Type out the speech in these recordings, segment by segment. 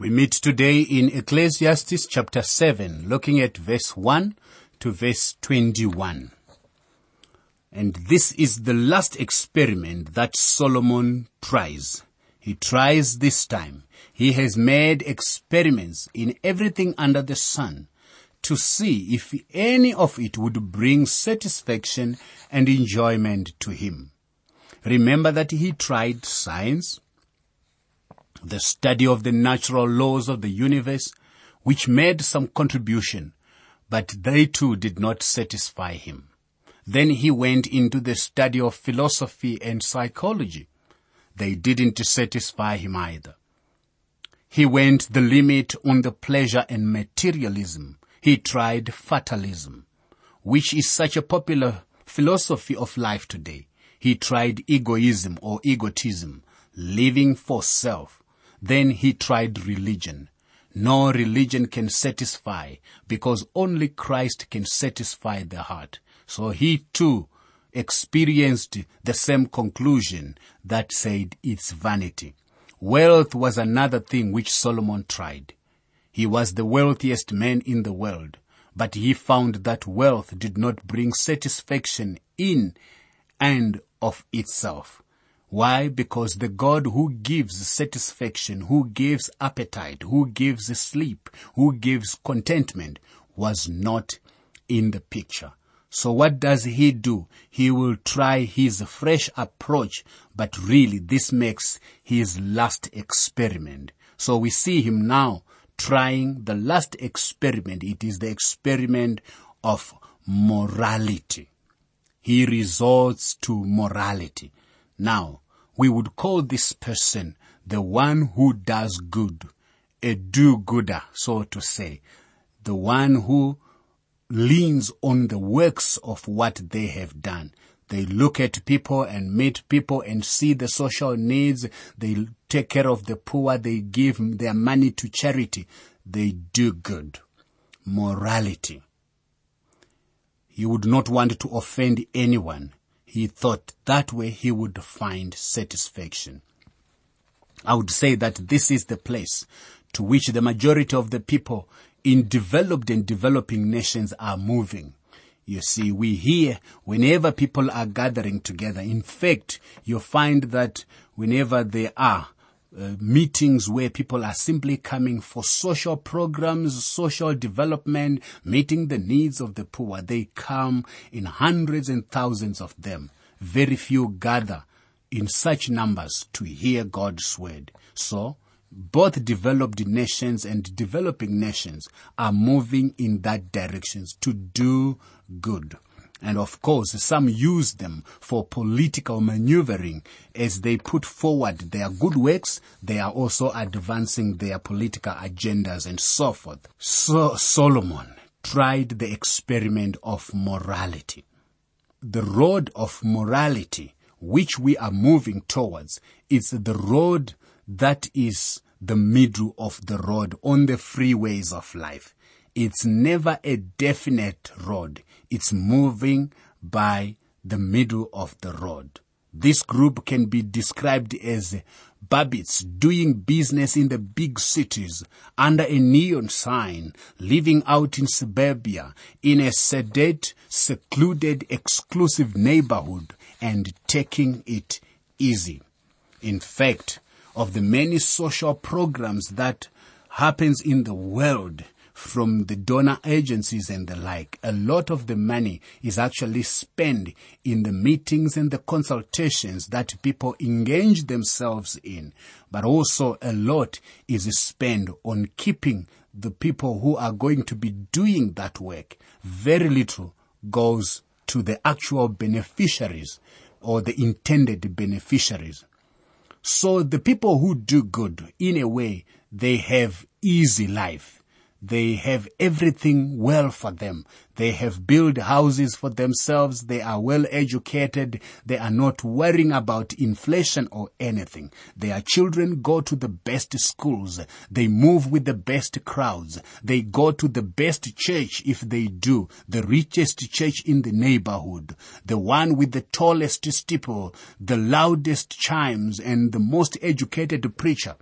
We meet today in Ecclesiastes chapter 7, looking at verse 1 to verse 21. And this is the last experiment that Solomon tries. He tries this time. He has made experiments in everything under the sun to see if any of it would bring satisfaction and enjoyment to him. Remember that he tried science, the study of the natural laws of the universe, which made some contribution, but they too did not satisfy him. Then he went into the study of philosophy and psychology. They didn't satisfy him either. He went the limit on the pleasure and materialism. He tried fatalism, which is such a popular philosophy of life today. He tried egoism or egotism, living for self. Then he tried religion. No religion can satisfy because only Christ can satisfy the heart. So he too experienced the same conclusion that said it's vanity. Wealth was another thing which Solomon tried. He was the wealthiest man in the world, but he found that wealth did not bring satisfaction in and of itself. Why? Because the God who gives satisfaction, who gives appetite, who gives sleep, who gives contentment was not in the picture. So what does he do? He will try his fresh approach, but really this makes his last experiment. So we see him now trying the last experiment. It is the experiment of morality. He resorts to morality. Now, we would call this person the one who does good, a do-gooder, so to say, the one who leans on the works of what they have done. They look at people and meet people and see the social needs. They take care of the poor. They give their money to charity. They do good. Morality. You would not want to offend anyone. He thought that way he would find satisfaction. I would say that this is the place to which the majority of the people in developed and developing nations are moving. You see, we hear whenever people are gathering together. In fact, you find that whenever they are uh, meetings where people are simply coming for social programs, social development, meeting the needs of the poor. They come in hundreds and thousands of them. Very few gather in such numbers to hear God's word. So, both developed nations and developing nations are moving in that direction to do good. And of course, some use them for political maneuvering as they put forward their good works. They are also advancing their political agendas and so forth. So Solomon tried the experiment of morality. The road of morality which we are moving towards is the road that is the middle of the road on the freeways of life. It's never a definite road. It's moving by the middle of the road. This group can be described as Babbitts doing business in the big cities under a neon sign, living out in suburbia in a sedate, secluded, exclusive neighborhood and taking it easy. In fact, of the many social programs that happens in the world, from the donor agencies and the like. A lot of the money is actually spent in the meetings and the consultations that people engage themselves in. But also a lot is spent on keeping the people who are going to be doing that work. Very little goes to the actual beneficiaries or the intended beneficiaries. So the people who do good, in a way, they have easy life they have everything well for them. They have built houses for themselves. They are well educated. They are not worrying about inflation or anything. Their children go to the best schools. They move with the best crowds. They go to the best church if they do. The richest church in the neighborhood. The one with the tallest steeple, the loudest chimes and the most educated preacher.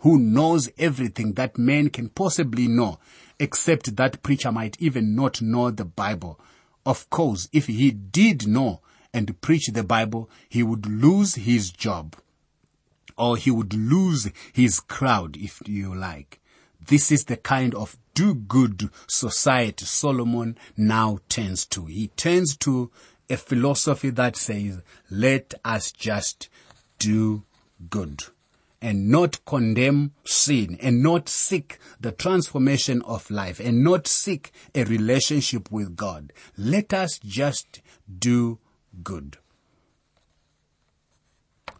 Who knows everything that man can possibly know, except that preacher might even not know the Bible. Of course, if he did know and preach the Bible, he would lose his job. Or he would lose his crowd, if you like. This is the kind of do-good society Solomon now turns to. He turns to a philosophy that says, let us just do good and not condemn sin and not seek the transformation of life and not seek a relationship with God. Let us just do good.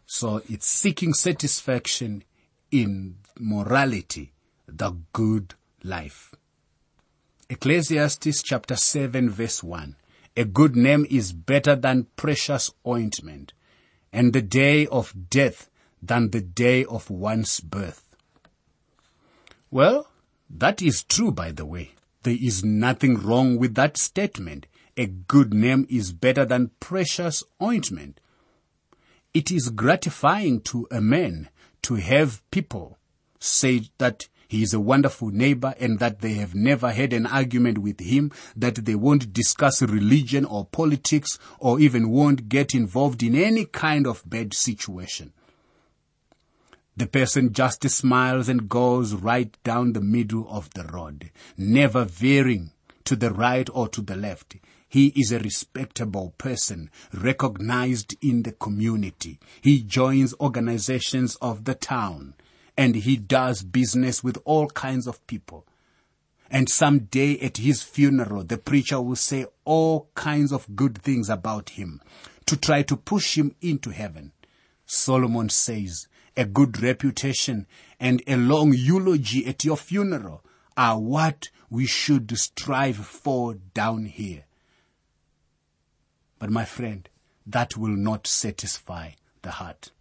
So it's seeking satisfaction in morality, the good life. Ecclesiastes chapter 7 verse 1. A good name is better than precious ointment, and the day of death than the day of one's birth. Well, that is true, by the way. There is nothing wrong with that statement. A good name is better than precious ointment. It is gratifying to a man to have people say that he is a wonderful neighbor and that they have never had an argument with him, that they won't discuss religion or politics or even won't get involved in any kind of bad situation. The person just smiles and goes right down the middle of the road, never veering to the right or to the left. He is a respectable person, recognized in the community. He joins organizations of the town and he does business with all kinds of people. And someday at his funeral, the preacher will say all kinds of good things about him to try to push him into heaven. Solomon says, a good reputation and a long eulogy at your funeral are what we should strive for down here. But my friend, that will not satisfy the heart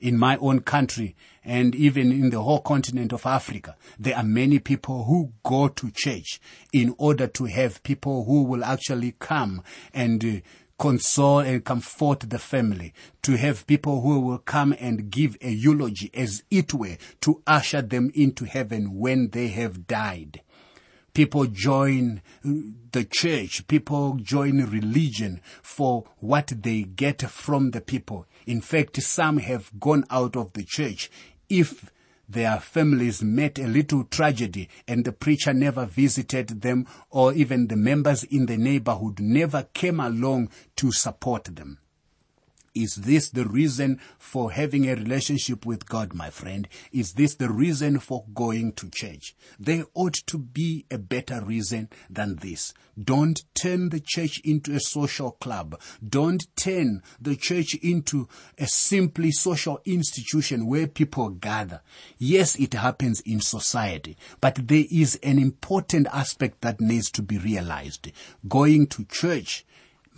in my own country and even in the whole continent of Africa, there are many people who go to church in order to have people who will actually come and uh, console and comfort the family, to have people who will come and give a eulogy as it were to usher them into heaven when they have died. People join uh, the church. People join religion for what they get from the people. In fact, some have gone out of the church if their families met a little tragedy and the preacher never visited them or even the members in the neighborhood never came along to support them. Is this the reason for having a relationship with God, my friend? Is this the reason for going to church? There ought to be a better reason than this. Don't turn the church into a social club. Don't turn the church into a simply social institution where people gather. Yes, it happens in society, but there is an important aspect that needs to be realized. Going to church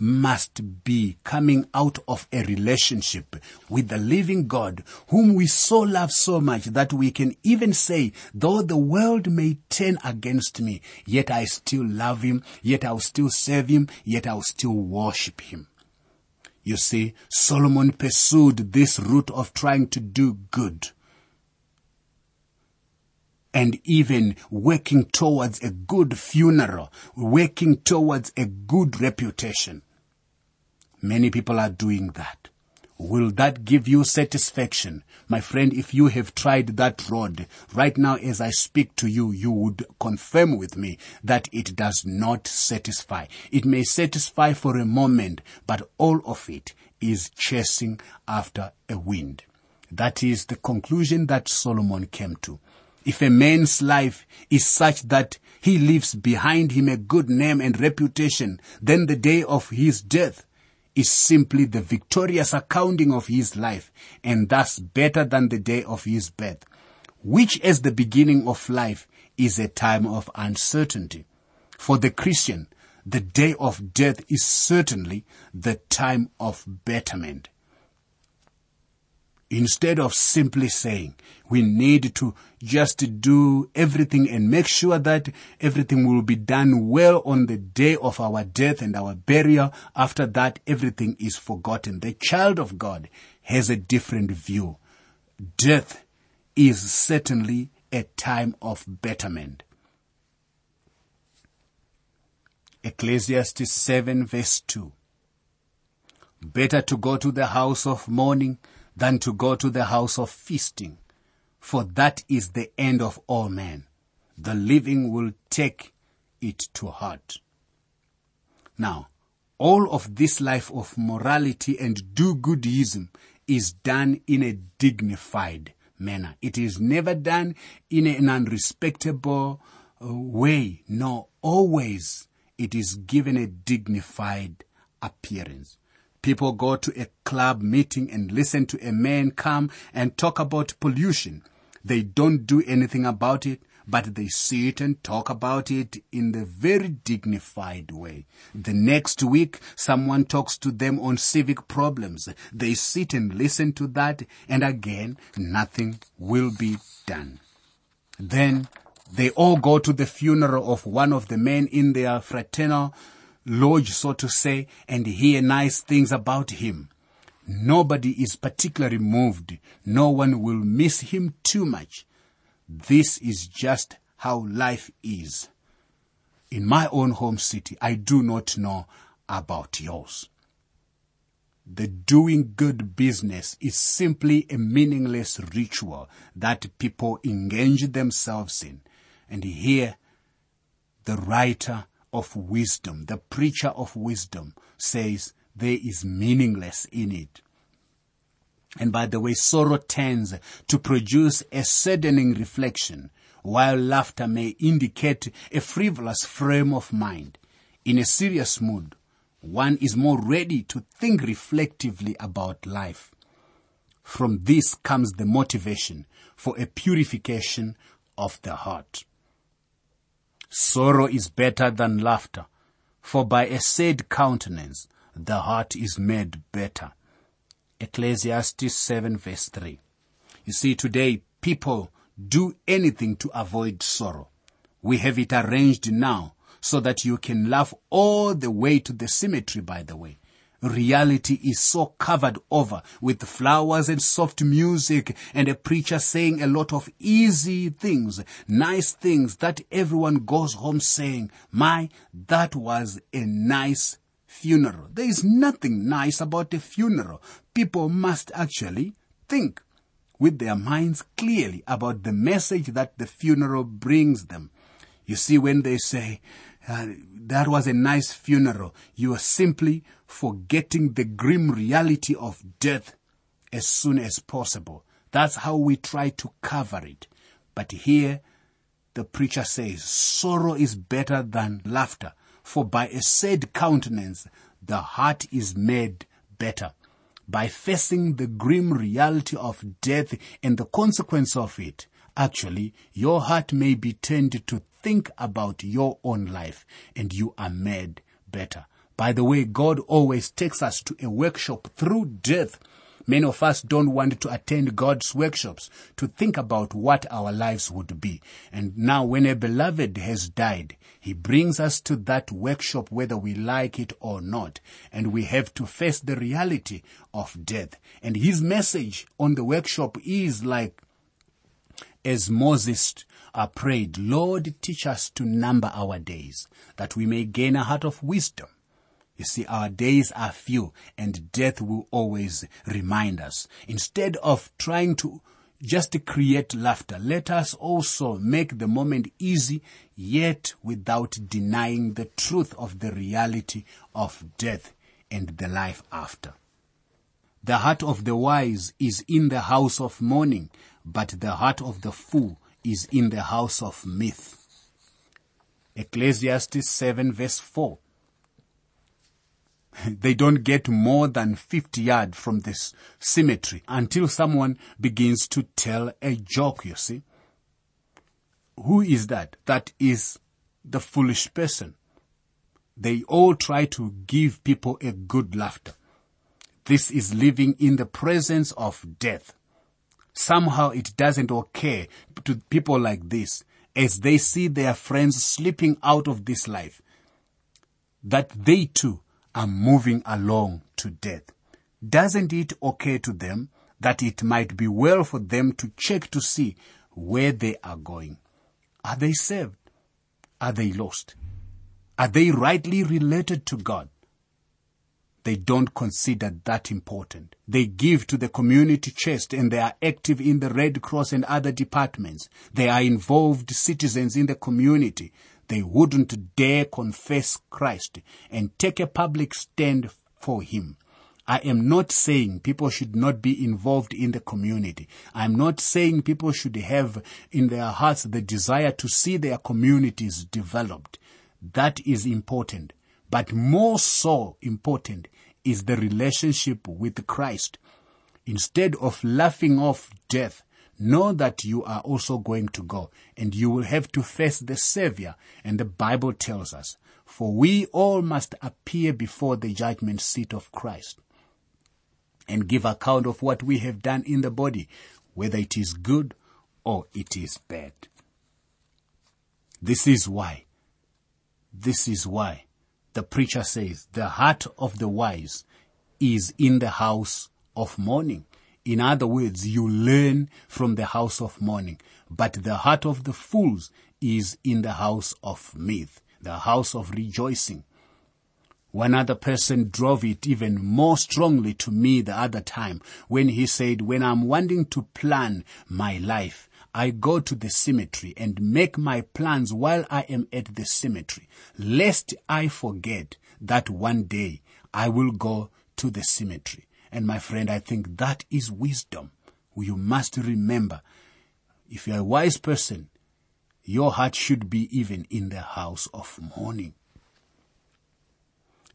must be coming out of a relationship with the living God whom we so love so much that we can even say, though the world may turn against me, yet I still love him, yet I'll still serve him, yet I'll still worship him. You see, Solomon pursued this route of trying to do good and even working towards a good funeral, working towards a good reputation. Many people are doing that. Will that give you satisfaction? My friend, if you have tried that road, right now as I speak to you, you would confirm with me that it does not satisfy. It may satisfy for a moment, but all of it is chasing after a wind. That is the conclusion that Solomon came to. If a man's life is such that he leaves behind him a good name and reputation, then the day of his death is simply the victorious accounting of his life and thus better than the day of his birth, which as the beginning of life is a time of uncertainty. For the Christian, the day of death is certainly the time of betterment instead of simply saying we need to just do everything and make sure that everything will be done well on the day of our death and our burial. After that, everything is forgotten. The child of God has a different view. Death is certainly a time of betterment. Ecclesiastes 7 verse 2. Better to go to the house of mourning than to go to the house of feasting, for that is the end of all men. The living will take it to heart. Now, all of this life of morality and do-goodism is done in a dignified manner. It is never done in an unrespectable uh, way. No, always it is given a dignified appearance. People go to a club meeting and listen to a man come and talk about pollution. They don't do anything about it, but they sit and talk about it in the very dignified way. The next week, someone talks to them on civic problems. They sit and listen to that, and again, nothing will be done. Then they all go to the funeral of one of the men in their fraternal lodge, so to say, and hear nice things about him. Nobody is particularly moved. No one will miss him too much. This is just how life is. In my own home city, I do not know about yours. The doing good business is simply a meaningless ritual that people engage themselves in. And here, the writer of wisdom, the preacher of wisdom says there is meaningless in it. And by the way, sorrow tends to produce a saddening reflection, while laughter may indicate a frivolous frame of mind. In a serious mood, one is more ready to think reflectively about life. From this comes the motivation for a purification of the heart. Sorrow is better than laughter, for by a sad countenance the heart is made better. Ecclesiastes 7 verse 3. You see, today people do anything to avoid sorrow. We have it arranged now so that you can laugh all the way to the cemetery, by the way reality is so covered over with flowers and soft music and a preacher saying a lot of easy things, nice things that everyone goes home saying, my, that was a nice funeral. There is nothing nice about a funeral. People must actually think with their minds clearly about the message that the funeral brings them. You see, when they say, uh, that was a nice funeral. You are simply forgetting the grim reality of death as soon as possible. That's how we try to cover it. But here, the preacher says, sorrow is better than laughter, for by a sad countenance, the heart is made better. By facing the grim reality of death and the consequence of it, actually, your heart may be turned to think about your own life and you are made better. By the way, God always takes us to a workshop through death. Many of us don't want to attend God's workshops to think about what our lives would be. And now when a beloved has died, he brings us to that workshop whether we like it or not. And we have to face the reality of death. And his message on the workshop is like, as Moses uh, prayed, Lord, teach us to number our days, that we may gain a heart of wisdom. You see, our days are few and death will always remind us. Instead of trying to just create laughter, let us also make the moment easy, yet without denying the truth of the reality of death and the life after. The heart of the wise is in the house of mourning, but the heart of the fool is in the house of myth. Ecclesiastes 7 verse 4. They don't get more than 50 yards from this cemetery until someone begins to tell a joke, you see. Who is that? That is the foolish person. They all try to give people a good laughter. This is living in the presence of death. Somehow it doesn't occur to people like this as they see their friends slipping out of this life that they too are moving along to death. Doesn't it occur to them that it might be well for them to check to see where they are going. Are they saved? Are they lost? Are they rightly related to God? They don't consider that important. They give to the community chest and they are active in the Red Cross and other departments. They are involved citizens in the community. They wouldn't dare confess Christ and take a public stand for Him. I am not saying people should not be involved in the community. I'm not saying people should have in their hearts the desire to see their communities developed. That is important. But more so important is the relationship with Christ. Instead of laughing off death, know that you are also going to go and you will have to face the Savior. And the Bible tells us, for we all must appear before the judgment seat of Christ and give account of what we have done in the body, whether it is good or it is bad. This is why this is why the preacher says the heart of the wise is in the house of mourning. In other words, you learn from the house of mourning, but the heart of the fools is in the house of mirth, the house of rejoicing. One other person drove it even more strongly to me the other time when he said, when I'm wanting to plan my life, I go to the cemetery and make my plans while I am at the cemetery, lest I forget that one day I will go to the cemetery. And my friend, I think that is wisdom. You must remember, if you're a wise person, your heart should be even in the house of mourning.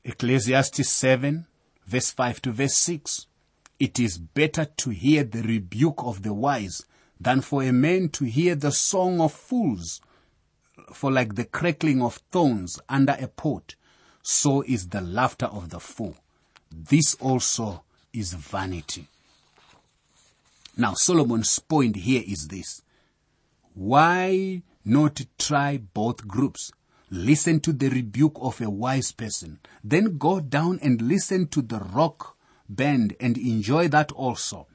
Ecclesiastes 7 verse 5 to verse 6. It is better to hear the rebuke of the wise than for a man to hear the song of fools. For like the crackling of thorns under a pot, so is the laughter of the fool. This also is vanity. Now Solomon's point here is this. Why not try both groups? Listen to the rebuke of a wise person. Then go down and listen to the rock band and enjoy that also.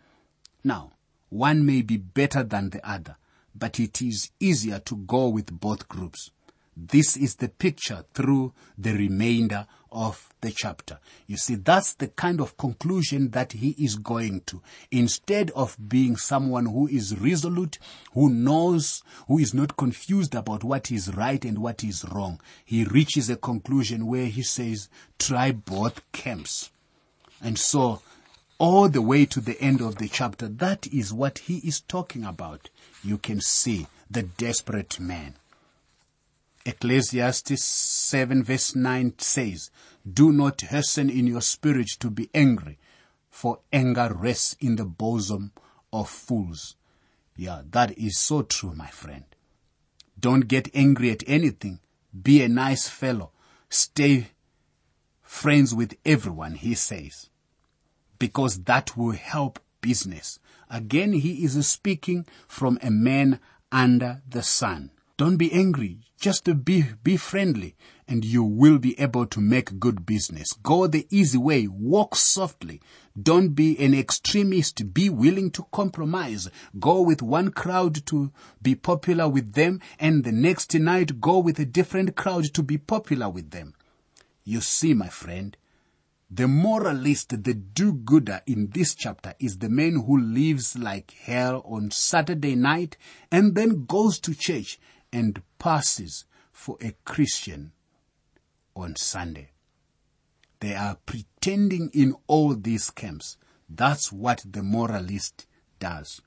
Now, one may be better than the other, but it is easier to go with both groups. This is the picture through the remainder of the chapter. You see, that's the kind of conclusion that he is going to. Instead of being someone who is resolute, who knows, who is not confused about what is right and what is wrong, he reaches a conclusion where he says, try both camps. And so all the way to the end of the chapter. That is what he is talking about. You can see the desperate man. Ecclesiastes 7 verse 9 says, Do not hasten in your spirit to be angry, for anger rests in the bosom of fools. Yeah, that is so true, my friend. Don't get angry at anything. Be a nice fellow. Stay friends with everyone, he says because that will help business. Again, he is speaking from a man under the sun. Don't be angry. Just be, be friendly and you will be able to make good business. Go the easy way. Walk softly. Don't be an extremist. Be willing to compromise. Go with one crowd to be popular with them and the next night go with a different crowd to be popular with them. You see, my friend, the moralist, the do-gooder in this chapter is the man who lives like hell on Saturday night and then goes to church and passes for a Christian on Sunday. They are pretending in all these camps. That's what the moralist does.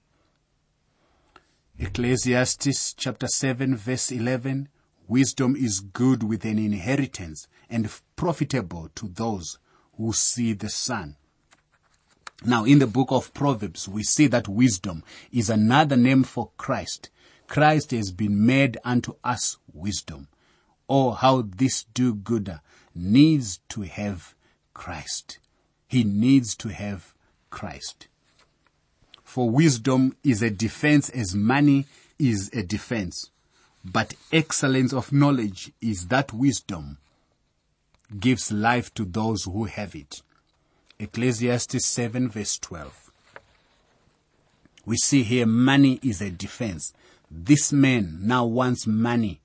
Ecclesiastes chapter 7 verse 11, wisdom is good with an inheritance and profitable to those who see the sun. Now, in the book of Proverbs, we see that wisdom is another name for Christ. Christ has been made unto us wisdom. Oh, how this do-gooder needs to have Christ. He needs to have Christ. For wisdom is a defense as money is a defense. But excellence of knowledge is that wisdom gives life to those who have it. Ecclesiastes 7 verse 12. We see here money is a defense. This man now wants money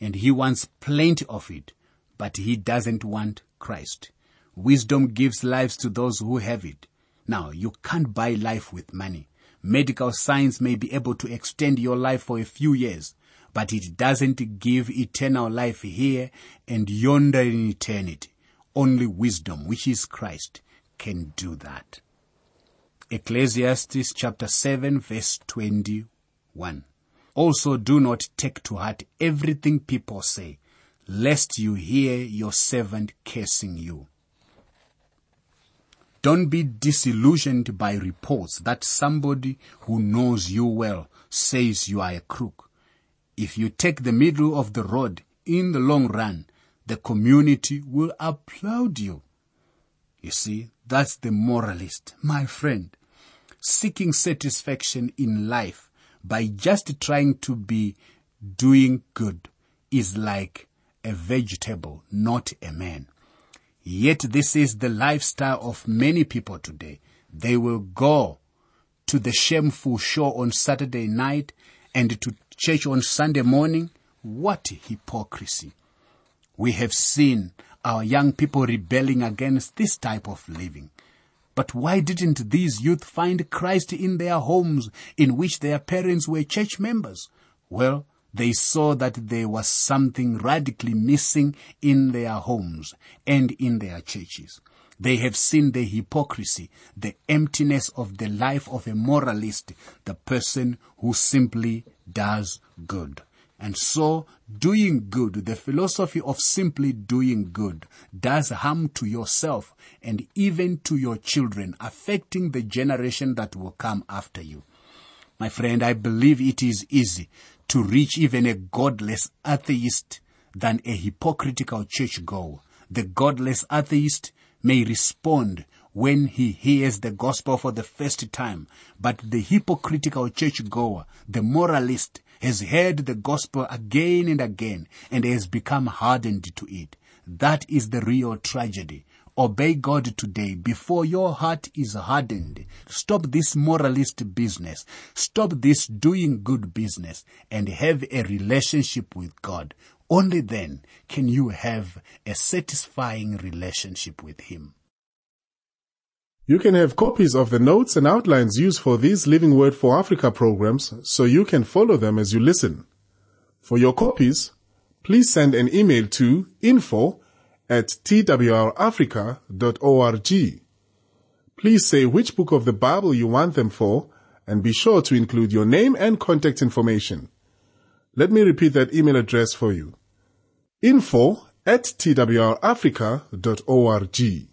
and he wants plenty of it, but he doesn't want Christ. Wisdom gives lives to those who have it. Now, you can't buy life with money. Medical science may be able to extend your life for a few years, but it doesn't give eternal life here and yonder in eternity. Only wisdom, which is Christ, can do that. Ecclesiastes chapter 7 verse 21. Also do not take to heart everything people say, lest you hear your servant cursing you. Don't be disillusioned by reports that somebody who knows you well says you are a crook. If you take the middle of the road in the long run, the community will applaud you. You see, that's the moralist, my friend seeking satisfaction in life by just trying to be doing good is like a vegetable, not a man. Yet this is the lifestyle of many people today. They will go to the shameful show on Saturday night and to church on Sunday morning. What hypocrisy. We have seen our young people rebelling against this type of living. But why didn't these youth find Christ in their homes in which their parents were church members? Well, they saw that there was something radically missing in their homes and in their churches. They have seen the hypocrisy, the emptiness of the life of a moralist, the person who simply does good. And so doing good, the philosophy of simply doing good does harm to yourself and even to your children, affecting the generation that will come after you. My friend, I believe it is easy to reach even a godless atheist than a hypocritical churchgoer. The godless atheist may respond when he hears the gospel for the first time, but the hypocritical churchgoer, the moralist, has heard the gospel again and again and has become hardened to it. That is the real tragedy. Obey God today before your heart is hardened. Stop this moralist business. Stop this doing good business and have a relationship with God. Only then can you have a satisfying relationship with Him. You can have copies of the notes and outlines used for these Living Word for Africa programs so you can follow them as you listen. For your copies, please send an email to info at twrafrica.org. Please say which book of the Bible you want them for and be sure to include your name and contact information. Let me repeat that email address for you. Info at twrafrica.org.